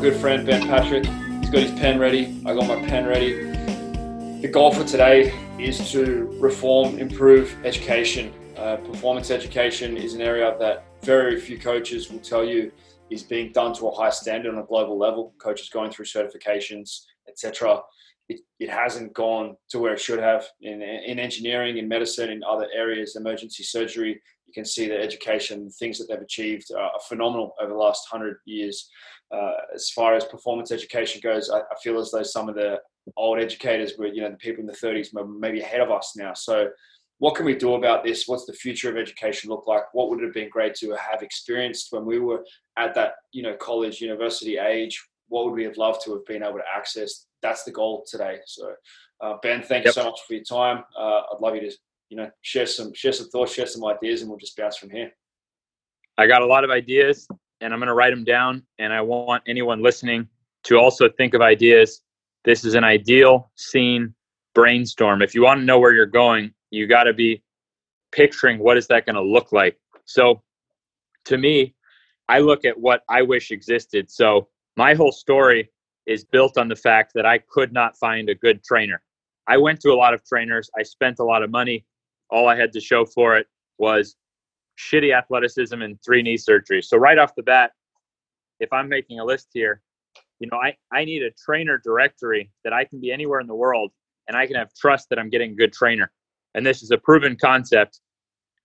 good friend Ben Patrick. He's got his pen ready. I got my pen ready. The goal for today is to reform, improve education. Uh, performance education is an area that very few coaches will tell you is being done to a high standard on a global level. Coaches going through certifications, etc. It, it hasn't gone to where it should have in, in engineering, in medicine, in other areas, emergency surgery. You can see the education, things that they've achieved are phenomenal over the last hundred years. Uh, as far as performance education goes, I, I, feel as though some of the old educators were, you know, the people in the 30s were maybe ahead of us now. So what can we do about this? What's the future of education look like? What would it have been great to have experienced when we were at that, you know, college, university age? What would we have loved to have been able to access? That's the goal today. So, uh, Ben, thank yep. you so much for your time. Uh, I'd love you to, you know, share some share some thoughts, share some ideas, and we'll just bounce from here. I got a lot of ideas, and I'm going to write them down. And I want anyone listening to also think of ideas. This is an ideal scene brainstorm. If you want to know where you're going, you got to be picturing what is that going to look like so to me i look at what i wish existed so my whole story is built on the fact that i could not find a good trainer i went to a lot of trainers i spent a lot of money all i had to show for it was shitty athleticism and three knee surgeries so right off the bat if i'm making a list here you know i, I need a trainer directory that i can be anywhere in the world and i can have trust that i'm getting a good trainer and this is a proven concept.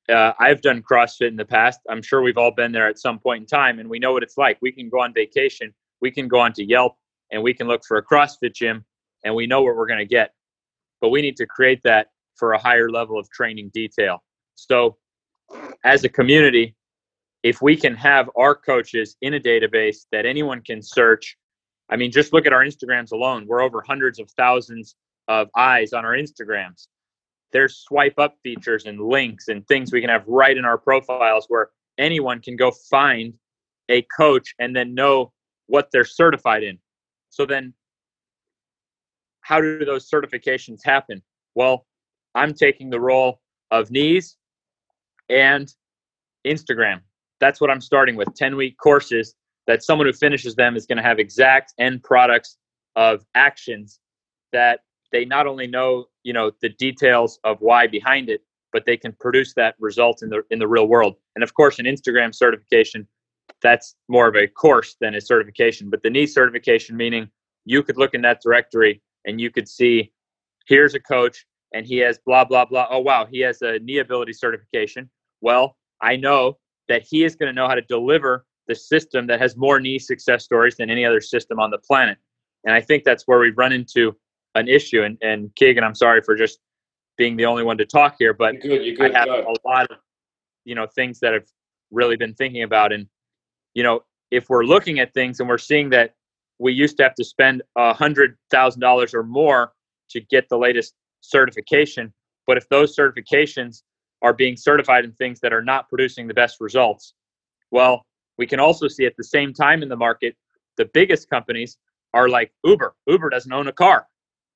Uh, I've done CrossFit in the past. I'm sure we've all been there at some point in time, and we know what it's like. We can go on vacation, we can go onto Yelp, and we can look for a CrossFit gym, and we know what we're going to get. But we need to create that for a higher level of training detail. So, as a community, if we can have our coaches in a database that anyone can search, I mean, just look at our Instagrams alone. We're over hundreds of thousands of eyes on our Instagrams there's swipe up features and links and things we can have right in our profiles where anyone can go find a coach and then know what they're certified in. So then how do those certifications happen? Well, I'm taking the role of knees and Instagram. That's what I'm starting with 10 week courses that someone who finishes them is going to have exact end products of actions that they not only know you know the details of why behind it but they can produce that result in the in the real world. And of course an instagram certification that's more of a course than a certification but the knee certification meaning you could look in that directory and you could see here's a coach and he has blah blah blah. Oh wow he has a knee ability certification well i know that he is going to know how to deliver the system that has more knee success stories than any other system on the planet and i think that's where we run into an issue. And, and Keegan, I'm sorry for just being the only one to talk here, but you're good, you're good, I have a lot of, you know, things that I've really been thinking about. And, you know, if we're looking at things and we're seeing that we used to have to spend a hundred thousand dollars or more to get the latest certification, but if those certifications are being certified in things that are not producing the best results, well, we can also see at the same time in the market, the biggest companies are like Uber. Uber doesn't own a car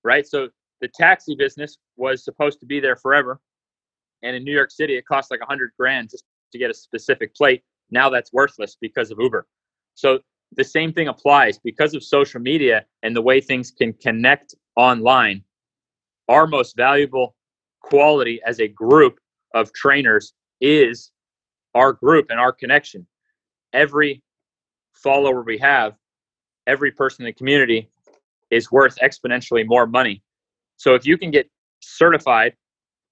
right? So the taxi business was supposed to be there forever. And in New York City, it cost like a hundred grand just to get a specific plate. Now that's worthless because of Uber. So the same thing applies because of social media and the way things can connect online. Our most valuable quality as a group of trainers is our group and our connection. Every follower we have, every person in the community is worth exponentially more money. So if you can get certified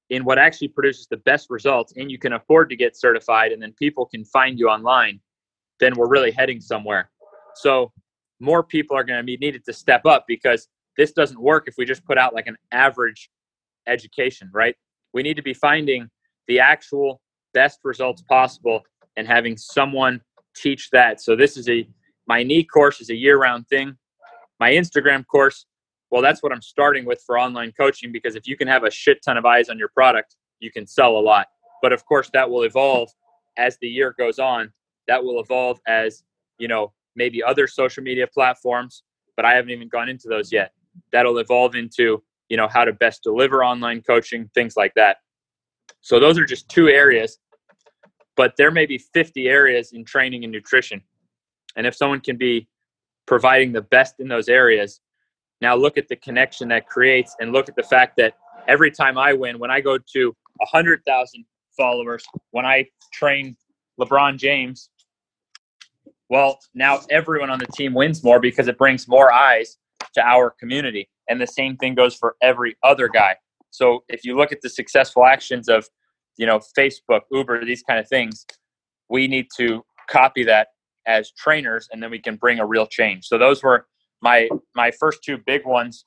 in what actually produces the best results and you can afford to get certified and then people can find you online, then we're really heading somewhere. So more people are going to be needed to step up because this doesn't work if we just put out like an average education, right? We need to be finding the actual best results possible and having someone teach that. So this is a my knee course is a year-round thing. My Instagram course, well, that's what I'm starting with for online coaching because if you can have a shit ton of eyes on your product, you can sell a lot. But of course, that will evolve as the year goes on. That will evolve as, you know, maybe other social media platforms, but I haven't even gone into those yet. That'll evolve into, you know, how to best deliver online coaching, things like that. So those are just two areas, but there may be 50 areas in training and nutrition. And if someone can be providing the best in those areas. Now look at the connection that creates and look at the fact that every time I win, when I go to 100,000 followers, when I train LeBron James, well, now everyone on the team wins more because it brings more eyes to our community. And the same thing goes for every other guy. So if you look at the successful actions of, you know, Facebook, Uber, these kind of things, we need to copy that as trainers and then we can bring a real change. So those were my my first two big ones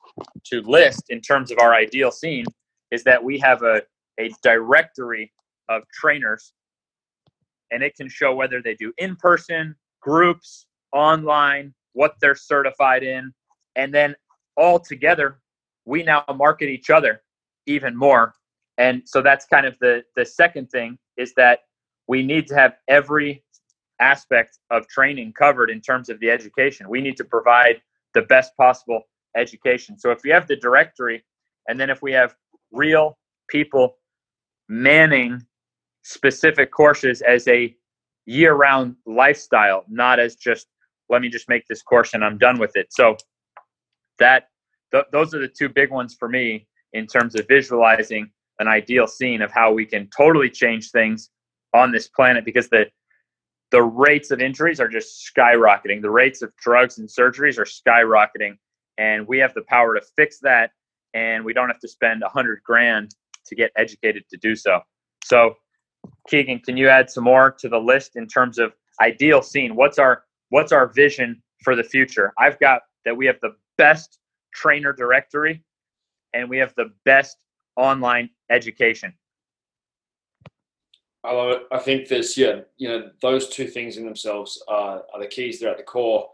to list in terms of our ideal scene is that we have a, a directory of trainers and it can show whether they do in person, groups, online, what they're certified in, and then all together we now market each other even more. And so that's kind of the the second thing is that we need to have every aspect of training covered in terms of the education. We need to provide the best possible education. So if we have the directory, and then if we have real people manning specific courses as a year-round lifestyle, not as just let me just make this course and I'm done with it. So that th- those are the two big ones for me in terms of visualizing an ideal scene of how we can totally change things on this planet because the the rates of injuries are just skyrocketing. The rates of drugs and surgeries are skyrocketing, and we have the power to fix that. And we don't have to spend a hundred grand to get educated to do so. So, Keegan, can you add some more to the list in terms of ideal scene? What's our what's our vision for the future? I've got that we have the best trainer directory, and we have the best online education. I love it. I think there's yeah, you know, those two things in themselves are, are the keys. They're at the core.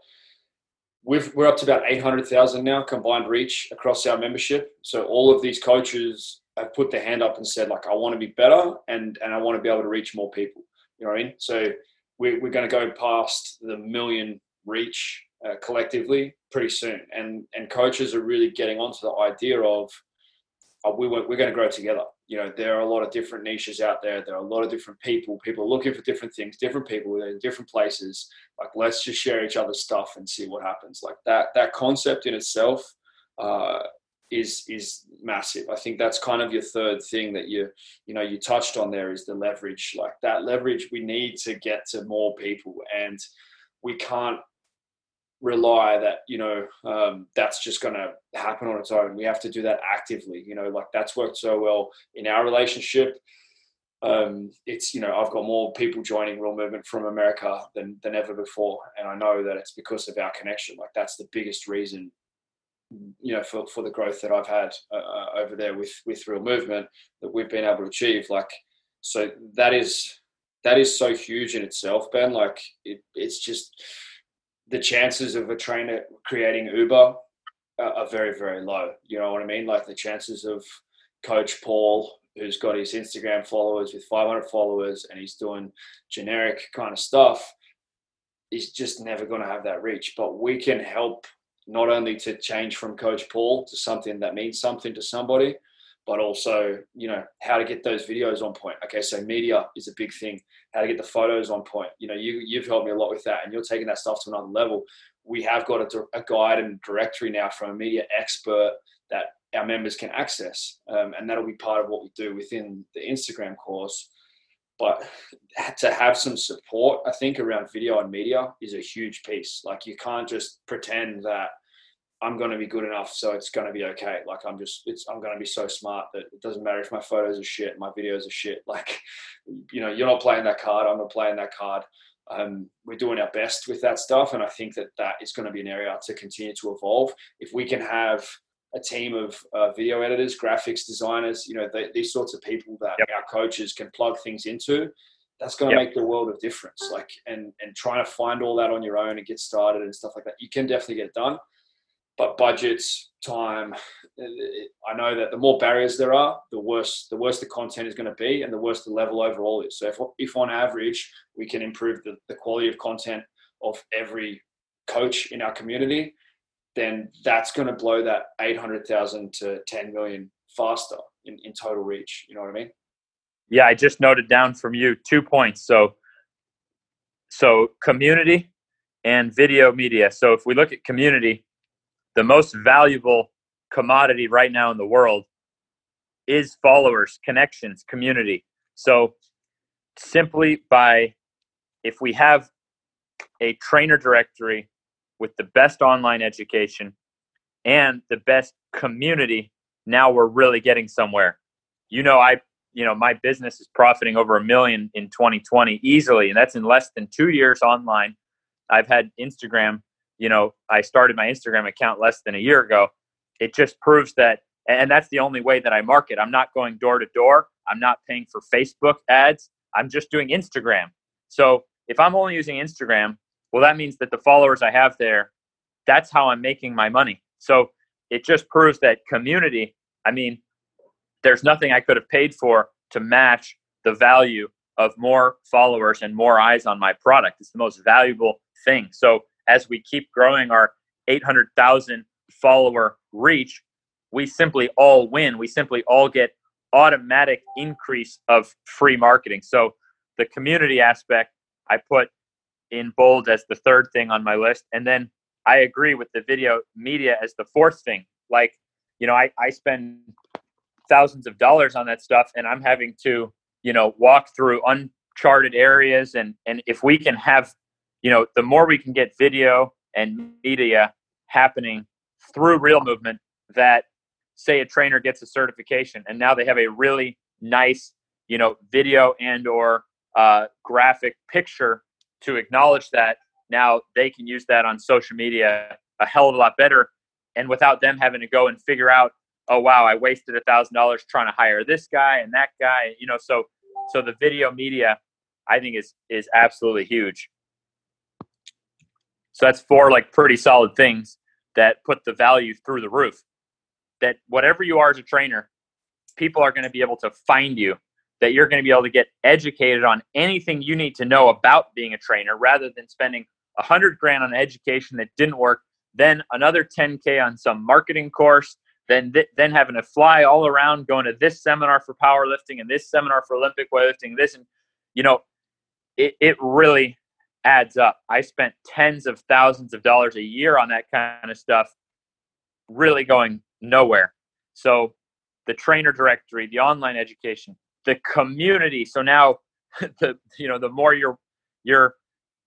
We've, we're up to about 800,000 now combined reach across our membership. So all of these coaches have put their hand up and said, like, I want to be better and, and I want to be able to reach more people. You know what I mean? So we're, we're going to go past the million reach uh, collectively pretty soon. And, and coaches are really getting onto the idea of, uh, we, we're going to grow together. You know there are a lot of different niches out there. There are a lot of different people. People are looking for different things different people in different places. Like let's just share each other's stuff and see what happens. Like that that concept in itself uh, is is massive. I think that's kind of your third thing that you you know you touched on there is the leverage. Like that leverage we need to get to more people. And we can't rely that you know um, that's just going to happen on its own. We have to do that actively you know like that's worked so well in our relationship. Um, it's you know i've got more people joining real movement from america than than ever before and i know that it's because of our connection. Like that's the biggest reason you know for, for the growth that i've had uh, uh over there with with real movement that we've been able to achieve. Like so that is that is so huge in itself ben. Like it, it's just the chances of a trainer creating Uber uh, are very, very low. You know what I mean? Like the chances of Coach Paul, who's got his Instagram followers with 500 followers and he's doing generic kind of stuff, is just never going to have that reach. But we can help not only to change from Coach Paul to something that means something to somebody, but also you know how to get those videos on point. Okay so media is a big thing. How to get the photos on point. You know you, you've helped me a lot with that and you're taking that stuff to another level. We have got a, a guide and directory now from a media expert that our members can access um, and that'll be part of what we do within the instagram course. But to have some support i think around video and media is a huge piece. Like you can't just pretend that I'm going to be good enough, so it's going to be okay. Like I'm just, it's, I'm going to be so smart that it doesn't matter if my photos are shit, my videos are shit. Like, you know, you're not playing that card. I'm not playing that card. Um, we're doing our best with that stuff, and I think that that is going to be an area to continue to evolve. If we can have a team of uh, video editors, graphics designers, you know, they, these sorts of people that yep. our coaches can plug things into, that's going to yep. make the world of difference. Like, and and trying to find all that on your own and get started and stuff like that, you can definitely get it done but budgets, time. I know that the more barriers there are, the worse the worse the content is going to be, and the worse the level overall is. So if, if on average we can improve the, the quality of content of every coach in our community, then that's going to blow that 800,000 to 10 million faster in, in total reach. You know what I mean? Yeah, I just noted down from you two points. So, so community and video media. So if we look at community, the most valuable commodity right now in the world is followers, connections, community. So simply by if we have a trainer directory with the best online education and the best community, now we're really getting somewhere. You know, I you know my business is profiting over a million in 2020 easily and that's in less than two years online i've had instagram you know i started my instagram account less than a year ago it just proves that and that's the only way that i market. I'm not going door to door. I'm not paying for facebook ads. I'm just doing instagram. So if i'm only using instagram well that means that the followers i have there that's how i'm making my money. So it just proves that community i mean there's nothing I could have paid for to match the value of more followers and more eyes on my product. It's the most valuable thing. So as we keep growing our 800,000 follower reach, we simply all win. We simply all get automatic increase of free marketing. So the community aspect I put in bold as the third thing on my list. And then I agree with the video media as the fourth thing. Like, you know, I, I spend thousands of dollars on that stuff and i'm having to you know walk through uncharted areas and and if we can have you know the more we can get video and media happening through real movement that say a trainer gets a certification and now they have a really nice you know video and or uh, graphic picture to acknowledge that now they can use that on social media a hell of a lot better and without them having to go and figure out oh wow, I wasted a thousand dollars trying to hire this guy and that guy. You know, so so the video media, I think is is absolutely huge. So that's four like pretty solid things that put the value through the roof. That whatever you are as a trainer, people are going to be able to find you. That you're going to be able to get educated on anything you need to know about being a trainer, rather than spending a hundred grand on education that didn't work, then another 10k on some marketing course, then th- then having to fly all around going to this seminar for powerlifting and this seminar for olympic weightlifting this and you know it, it really adds up i spent tens of thousands of dollars a year on that kind of stuff really going nowhere so the trainer directory the online education the community so now the you know the more you're you're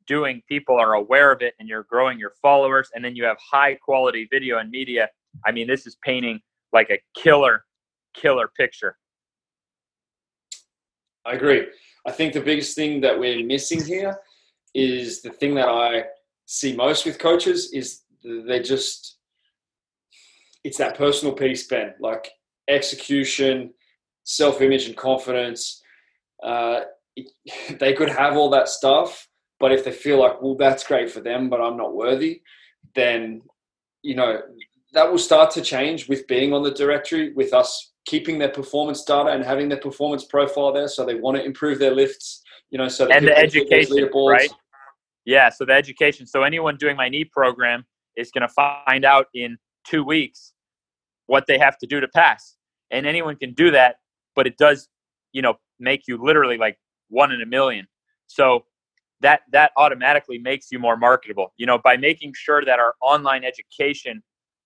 doing people are aware of it and you're growing your followers and then you have high quality video and media I mean, this is painting like a killer, killer picture. I agree. I think the biggest thing that we're missing here is the thing that I see most with coaches is they just it's that personal piece, Ben, like execution, self-image, and confidence. Uh, they could have all that stuff, but if they feel like, well, that's great for them, but I'm not worthy, then you know that will start to change with being on the directory, with us keeping their performance data and having their performance profile there. So they want to improve their lifts, you know, so and the education, right? Yeah. So the education. So anyone doing my knee program is going to find out in two weeks what they have to do to pass, and anyone can do that. But it does, you know, make you literally like one in a million. So that that automatically makes you more marketable. You know, by making sure that our online education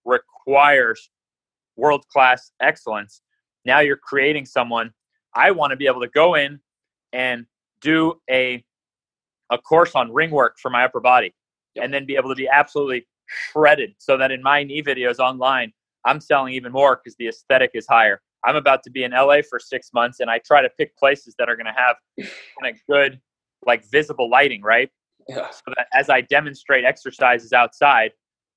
requires world class excellence. Now you're creating someone. I want to be able to go in and do a a course on ring work for my upper body and then be able to be absolutely shredded so that in my knee videos online I'm selling even more because the aesthetic is higher. I'm about to be in LA for six months and I try to pick places that are going to have kind of good, like visible lighting, right? Yeah. So that as I demonstrate exercises outside,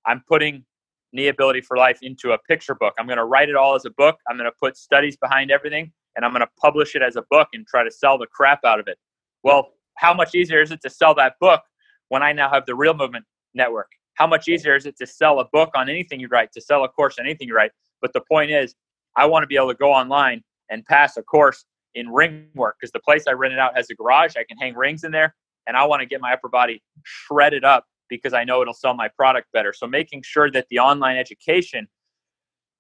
I'm putting knee ability for life into a picture book i'm going to write it all as a book i'm going to put studies behind everything and i'm going to publish it as a book and try to sell the crap out of it well how much easier is it to sell that book when i now have the real movement network how much easier is it to sell a book on anything you write to sell a course on anything you write but the point is i want to be able to go online and pass a course in ring work because the place i rented out has a garage i can hang rings in there and i want to get my upper body shredded up because I know it'll sell my product better. So making sure that the online education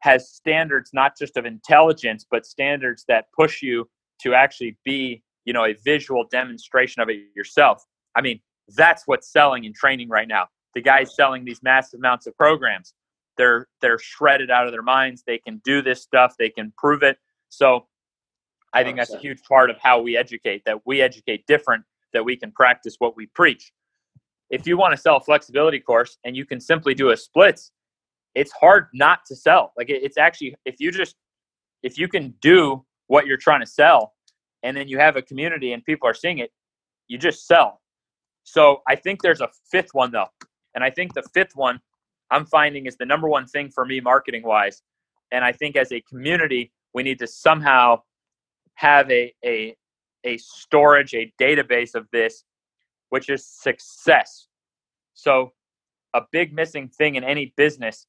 has standards not just of intelligence, but standards that push you to actually be, you know, a visual demonstration of it yourself. I mean, That's what's selling in training right now. The guys selling these massive amounts of programs. They're they're shredded out of their minds. They can do this stuff. They can prove it. So I think that's a huge part of how we educate. That we educate different. That we can practice what we preach. If you want to sell a flexibility course and you can simply do a splits, it's hard not to sell. Like it's actually if you just if you can do what you're trying to sell and then you have a community and people are seeing it, you just sell. So I think there's a fifth one though. And I think the fifth one I'm finding is the number one thing for me marketing wise. And I think as a community, we need to somehow have a, a, a storage, a database of this, which is success. So a big missing thing in any business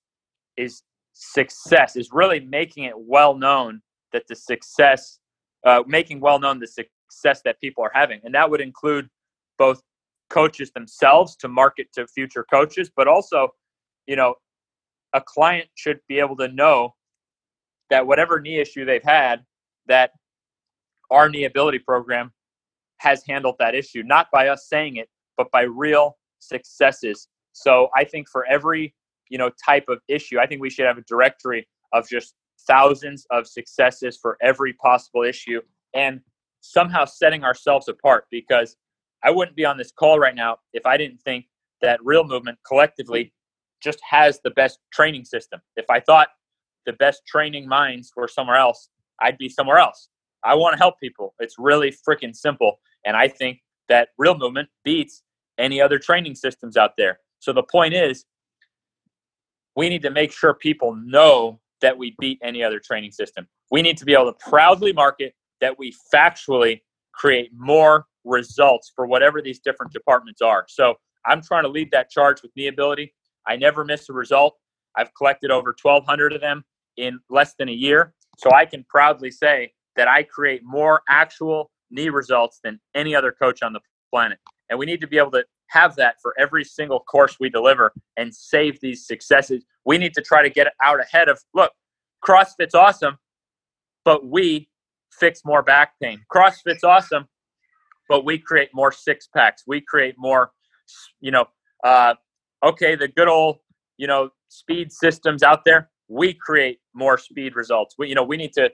is success, is really making it well known that the success, uh, making well known the success that people are having. And that would include both coaches themselves to market to future coaches, but also, you know, a client should be able to know that whatever knee issue they've had, that our knee ability program has handled that issue, not by us saying it, but by real successes. So I think for every you know type of issue, I think we should have a directory of just thousands of successes for every possible issue and somehow setting ourselves apart because I wouldn't be on this call right now if I didn't think that real movement collectively just has the best training system. If I thought the best training minds were somewhere else, I'd be somewhere else. I want to help people. It's really freaking simple. And I think that real movement beats any other training systems out there. So the point is, we need to make sure people know that we beat any other training system. We need to be able to proudly market that we factually create more results for whatever these different departments are. So I'm trying to lead that charge with knee ability. I never miss a result. I've collected over 1,200 of them in less than a year. So I can proudly say that I create more actual knee results than any other coach on the planet. And we need to be able to have that for every single course we deliver and save these successes. We need to try to get out ahead of look, CrossFit's awesome, but we fix more back pain. CrossFit's awesome, but we create more six packs. We create more, you know, uh, okay, the good old, you know, speed systems out there. We create more speed results. We, you know, we need to,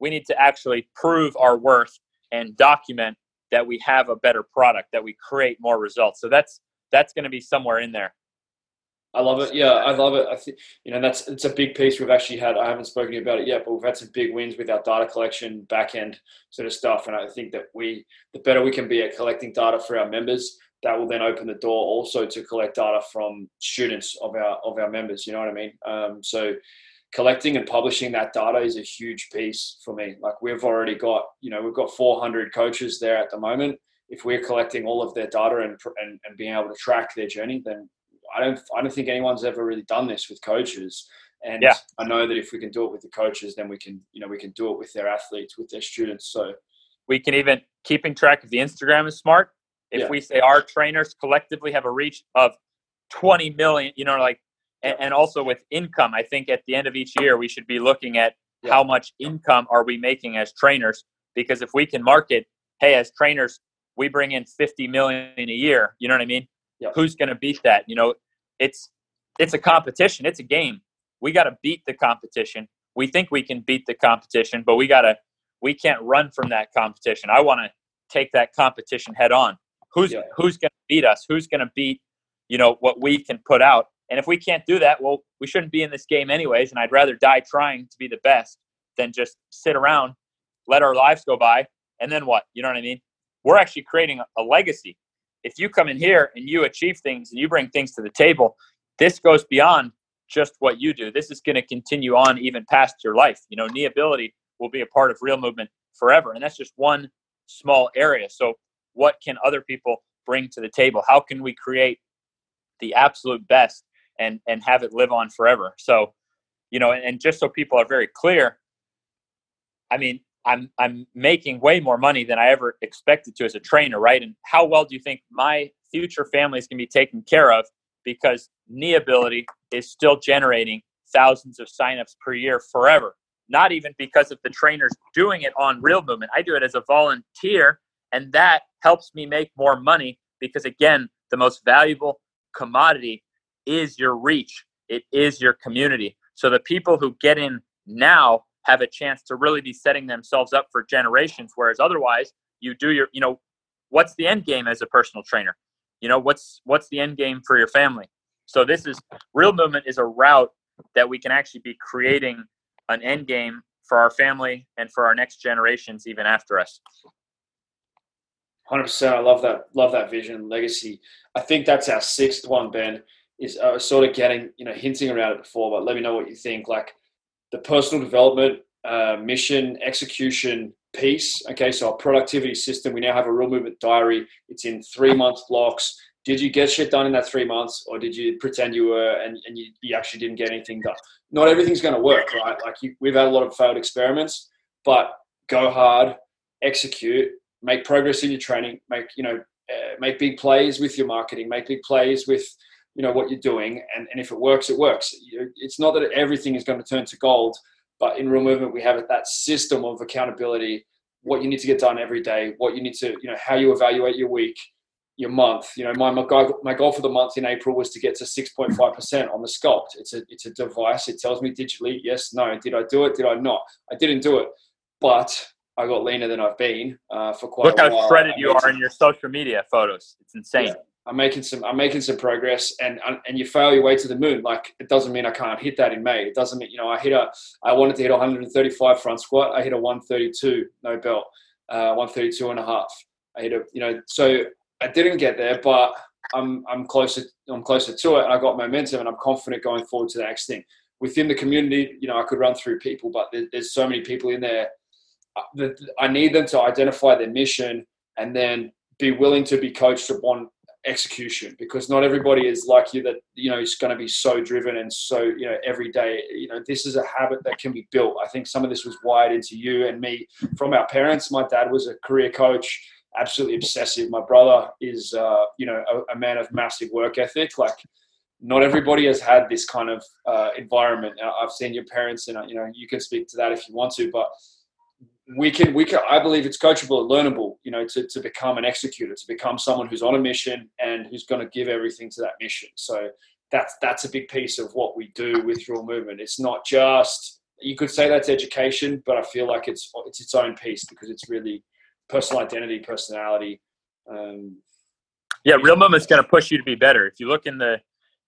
we need to actually prove our worth and document that we have a better product, that we create more results. So that's that's going to be somewhere in there. I love it. Yeah, I love it. I think you know that's it's a big piece we've actually had. I haven't spoken about it yet, but we've had some big wins with our data collection, back end sort of stuff. And I think that we, the better we can be at collecting data for our members, that will then open the door also to collect data from students of our of our members. You know what I mean? Um, so collecting and publishing that data is a huge piece for me. Like we've already got, you know, we've got 400 coaches there at the moment. If we're collecting all of their data and, and, and being able to track their journey, then I don't, I don't think anyone's ever really done this with coaches. And yeah. I know that if we can do it with the coaches, then we can, you know, we can do it with their athletes, with their students. So we can even keeping track of the Instagram is smart. If yeah. we say our trainers collectively have a reach of 20 million, you know, like and, and also with income i think at the end of each year we should be looking at yeah. how much income are we making as trainers because if we can market hey as trainers we bring in 50 million in a year you know what i mean yeah. who's going to beat that you know it's it's a competition it's a game we got to beat the competition we think we can beat the competition but we got to we can't run from that competition i want to take that competition head on who's yeah. who's going to beat us who's going to beat you know what we can put out and if we can't do that, well, we shouldn't be in this game anyways. And I'd rather die trying to be the best than just sit around, let our lives go by, and then what? You know what I mean? We're actually creating a, legacy. If you come in here and you achieve things and you bring things to the table, this goes beyond just what you do. This is going to continue on even past your life. You know, knee ability will be a part of real movement forever. And that's just one small area. So, what can other people bring to the table? How can we create the absolute best and and have it live on forever. So, you know, and, and just so people are very clear, I mean, I'm I'm making way more money than I ever expected to as a trainer, right? And how well do you think my future families can be taken care of because knee ability is still generating thousands of signups per year forever? Not even because of the trainers doing it on real movement. I do it as a volunteer, and that helps me make more money because again, the most valuable commodity is your reach. It is your community. So the people who get in now have a chance to really be setting themselves up for generations. Whereas otherwise, you do your, you know, what's the end game as a personal trainer? You know, what's what's the end game for your family? So this is real movement is a route that we can actually be creating an end game for our family and for our next generations even after us. Hundred percent. I love that. Love that vision, legacy. I think that's our sixth one, Ben. Is uh, sort of getting you know hinting around it before, but let me know what you think. Like the personal development, uh, mission, execution piece. Okay, so our productivity system. We now have a real movement diary. It's in three month blocks. Did you get shit done in that three months, or did you pretend you were and, and you, you actually didn't get anything done? Not everything's going to work, right? Like you, we've had a lot of failed experiments, but go hard, execute, make progress in your training, make you know, uh, make big plays with your marketing, make big plays with you know what you're doing, and, and if it works, it works. It's not that everything is going to turn to gold, but in real movement, we have that system of accountability. What you need to get done every day, what you need to, you know, how you evaluate your week, your month. You know, my my goal, my goal for the month in April was to get to 6.5 percent on the Skulpt. It's a it's a device. It tells me digitally, yes, no. Did I do it? Did I not? I didn't do it, but I got leaner than I've been uh, for quite. Look a while. how shredded you are in your social media photos. It's insane. Yeah, I'm making some. I'm making some progress, and and you fail your way to the moon. Like it doesn't mean I can't hit that in May. It doesn't mean you know I hit a. I wanted to hit 135 front squat. I hit a 132 no belt, uh, 132 and a half. I hit a you know so I didn't get there, but I'm I'm closer. I'm closer to it, and I got momentum, and I'm confident going forward to the next thing. Within the community, you know, I could run through people, but there's so many people in there I need them to identify their mission and then be willing to be coached upon execution because not everybody is like you that you know is going to be so driven and so you know every day you know this is a habit that can be built. I think some of this was wired into you and me from our parents. My dad was a career coach absolutely obsessive. My brother is uh, you know a, a, man of massive work ethic. Like not everybody has had this kind of uh, environment. I've seen your parents and uh, you know you can speak to that if you want to but we can we can i believe it's coachable and learnable you know to, to become an executor to become someone who's on a mission and who's going to give everything to that mission. So that's that's a big piece of what we do with real movement. It's not just you could say that's education but i feel like it's it's its own piece because it's really personal identity personality um, yeah real movement's going to push you to be better. If you look in the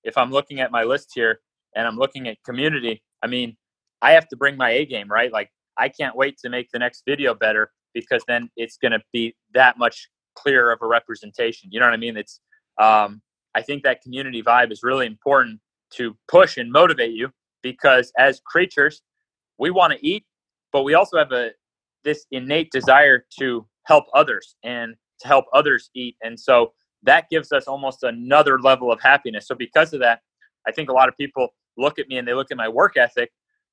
if i'm looking at my list here and i'm looking at community i mean i have to bring my a game right? Like I can't wait to make the next video better because then it's going to be that much clearer of a representation. You know what I mean? It's um, I think that community vibe is really important to push and motivate you because as creatures, we want to eat, but we also have a this innate desire to help others and to help others eat, and so that gives us almost another level of happiness. So because of that, I think a lot of people look at me and they look at my work ethic,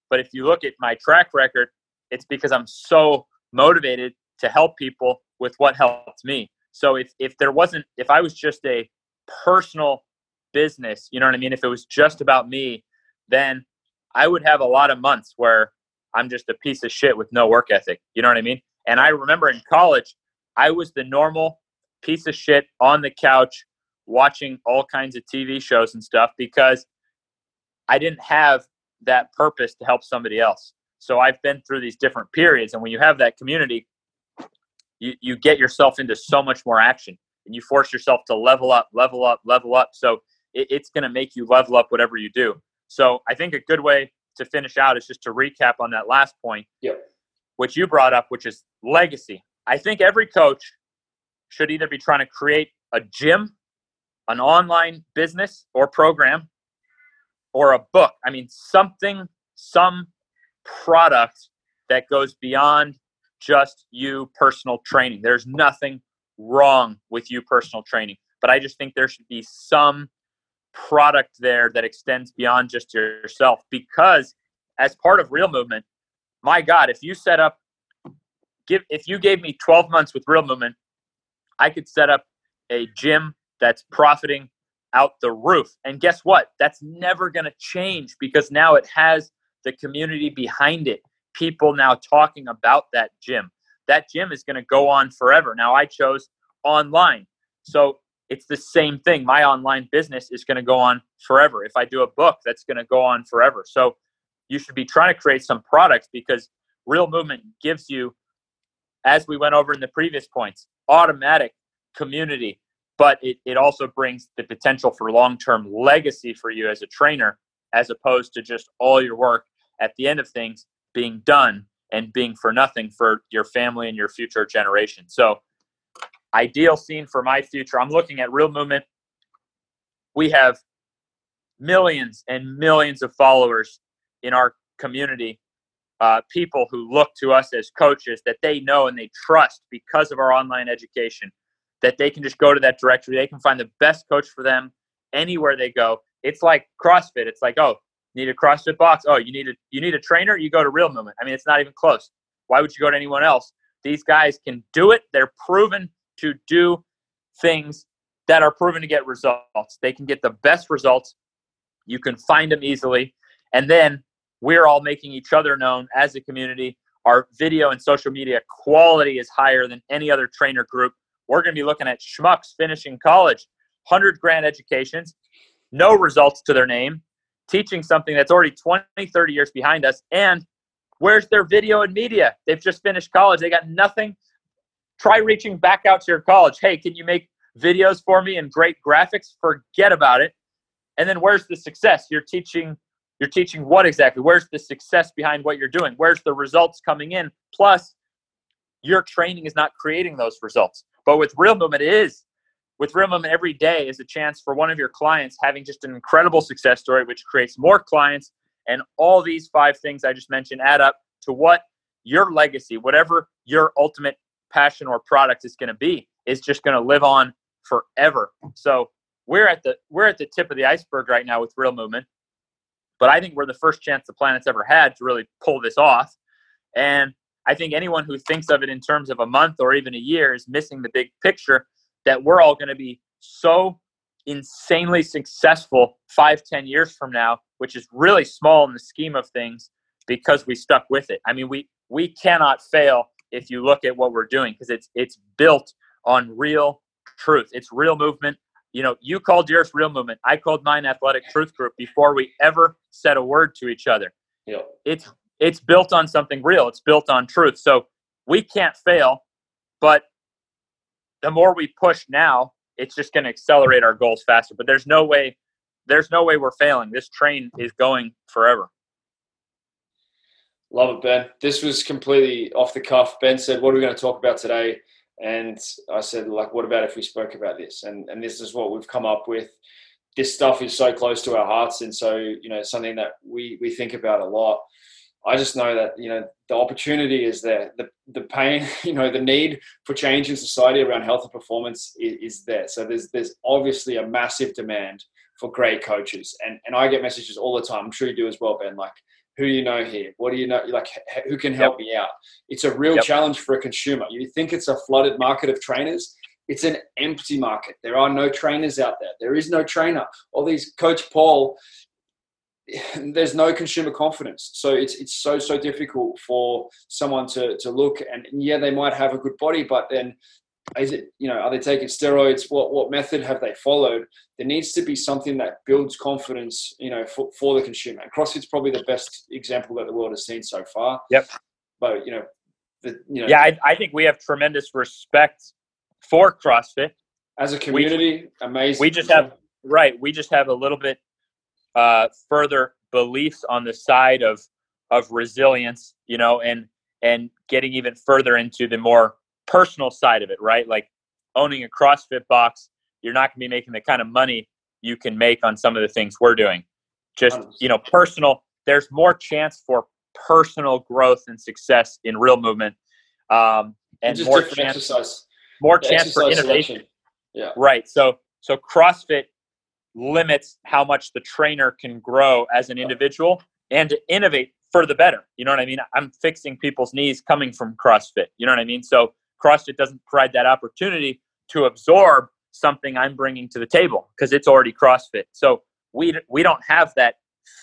but if you look at my track record, it's because I'm so motivated to help people with what helped me. So if if there wasn't if I was just a personal business, you know what I mean? If it was just about me, then I would have a lot of months where I'm just a piece of shit with no work ethic. You know what I mean? And I remember in college, I was the normal piece of shit on the couch watching all kinds of TV shows and stuff because I didn't have that purpose to help somebody else. So I've been through these different periods, and when you have that community, you, you get yourself into so much more action, and you force yourself to level up, level up, level up. So it, it's going to make you level up whatever you do. So I think a good way to finish out is just to recap on that last point, yep. which you brought up, which is legacy. I think every coach should either be trying to create a gym, an online business or program, or a book. I mean, something, some product that goes beyond just you personal training. There's nothing wrong with you personal training, but I just think there should be some product there that extends beyond just yourself because as part of real movement, my God, if you set up give if you gave me 12 months with real movement, I could set up a gym that's profiting out the roof. And guess what? That's never going to change because now it has the community behind it, people now talking about that gym. That gym is going to go on forever. Now, I chose online. So it's the same thing. My online business is going to go on forever. If I do a book, that's going to go on forever. So you should be trying to create some products because real movement gives you, as we went over in the previous points, automatic community, but it, it also brings the potential for long term legacy for you as a trainer, as opposed to just all your work at the end of things being done and being for nothing for your family and your future generation. So, ideal scene for my future. I'm looking at real movement. We have millions and millions of followers in our community, uh, people who look to us as coaches that they know and they trust because of our online education, that they can just go to that directory. They can find the best coach for them anywhere they go. It's like CrossFit. It's like, oh, need a CrossFit box. Oh, you need a you need a trainer. You go to Real Movement. I mean, it's not even close. Why would you go to anyone else? These guys can do it. They're proven to do things that are proven to get results. They can get the best results. You can find them easily, and then we're all making each other known as a community. Our video and social media quality is higher than any other trainer group. We're going to be looking at schmucks finishing college, 100 grand educations, no results to their name, teaching something that's already 20, 30 years behind us. And where's their video and media? They've just finished college. They got nothing. Try reaching back out to your college. Hey, can you make videos for me and great graphics? Forget about it. And then where's the success? You're teaching you're teaching what exactly? Where's the success behind what you're doing? Where's the results coming in? Plus, your training is not creating those results. But with real movement, it is with Real Movement every day is a chance for one of your clients having just an incredible success story, which creates more clients. And all these five things I just mentioned add up to what your legacy, whatever your ultimate passion or product is going to be, is just going to live on forever. So we're at the we're at the tip of the iceberg right now with Real Movement, but I think we're the first chance the planet's ever had to really pull this off. And I think anyone who thinks of it in terms of a month or even a year is missing the big picture that we're all going to be so insanely successful five, ten years from now, which is really small in the scheme of things because we stuck with it. I mean, we we cannot fail if you look at what we're doing because it's it's built on real truth. It's real movement. You know, you called yours real movement. I called mine athletic truth group before we ever said a word to each other. Yeah. It's it's built on something real. It's built on truth. So we can't fail, but the more we push now, it's just going to accelerate our goals faster. But there's no way, there's no way we're failing. This train is going forever. Love it, Ben. This was completely off the cuff. Ben said, "What are we going to talk about today?" And I said, "Like, what about if we spoke about this?" And and this is what we've come up with. This stuff is so close to our hearts, and so you know, something that we we think about a lot. I just know that you know the opportunity is there. The the pain, you know, the need for change in society around health and performance is, is, there. So there's there's obviously a massive demand for great coaches, and and I get messages all the time. I'm sure you do as well, Ben. Like, who do you know here? What do you know? Like, who can help yep. me out? It's a real yep. challenge for a consumer. You think it's a flooded market of trainers? It's an empty market. There are no trainers out there. There is no trainer. All these Coach Paul there's no consumer confidence. So it's it's so so difficult for someone to to look and yeah, they might have a good body, but then is it you know are they taking steroids? What what method have they followed? There needs to be something that builds confidence, you know, for, for the consumer. And CrossFit's probably the best example that the world has seen so far. Yep. But you know, the, you know, yeah, I, I think we have tremendous respect for CrossFit as a community. We, amazing. We just have right. We just have a little bit uh, further beliefs on the side of of resilience, you know, and and getting even further into the more personal side of it, right? Like owning a CrossFit box, you're not going to be making the kind of money you can make on some of the things we're doing. Just you know, personal. There's more chance for personal growth and success in real movement, um, and more chance, exercise. more chance for innovation. Selection. Yeah. Right. So so CrossFit limits how much the trainer can grow as an individual and to innovate for the better. You know what I mean? I'm fixing people's knees coming from CrossFit. You know what I mean? So CrossFit doesn't provide that opportunity to absorb something I'm bringing to the table because it's already CrossFit. So we we don't have that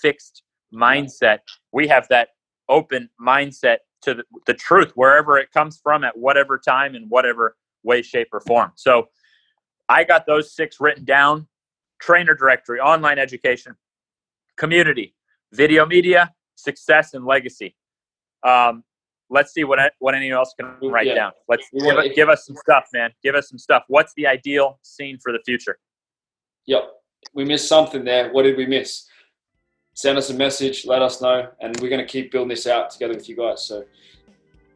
fixed mindset. We have that open mindset to the, the truth wherever it comes from at whatever time in whatever way shape or form. So I got those six written down trainer directory, online education, community, video media, success, and legacy. Um, let's see what what anyone else can write yeah. down. Let's give, give, us some stuff, man. Give us some stuff. What's the ideal scene for the future? Yep, we missed something there. What did we miss? Send us a message. Let us know, and we're going to keep building this out together with you guys. So,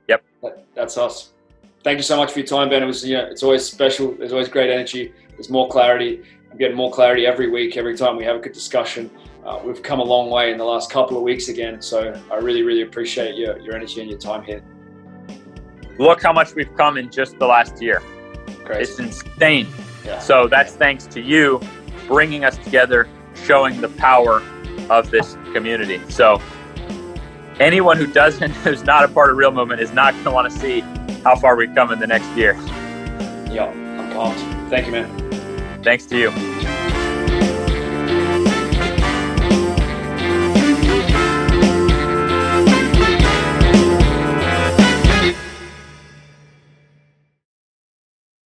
yep, that, that's us. Thank you so much for your time, Ben. It was, you know, it's always special. There's always great energy. There's more clarity. I'm getting more clarity every week, every time we have a good discussion. Uh, we've come a long way in the last couple of weeks again. So I really, really appreciate your, your energy and your time here. Look how much we've come in just the last year. Crazy. It's insane. Yeah. So that's thanks to you bringing us together, showing the power of this community. So anyone who doesn't, who's not a part of Real Movement, is not going to want to see how far we've come in the next year. Yeah, I'm pumped. Thank you, man. Thanks to you.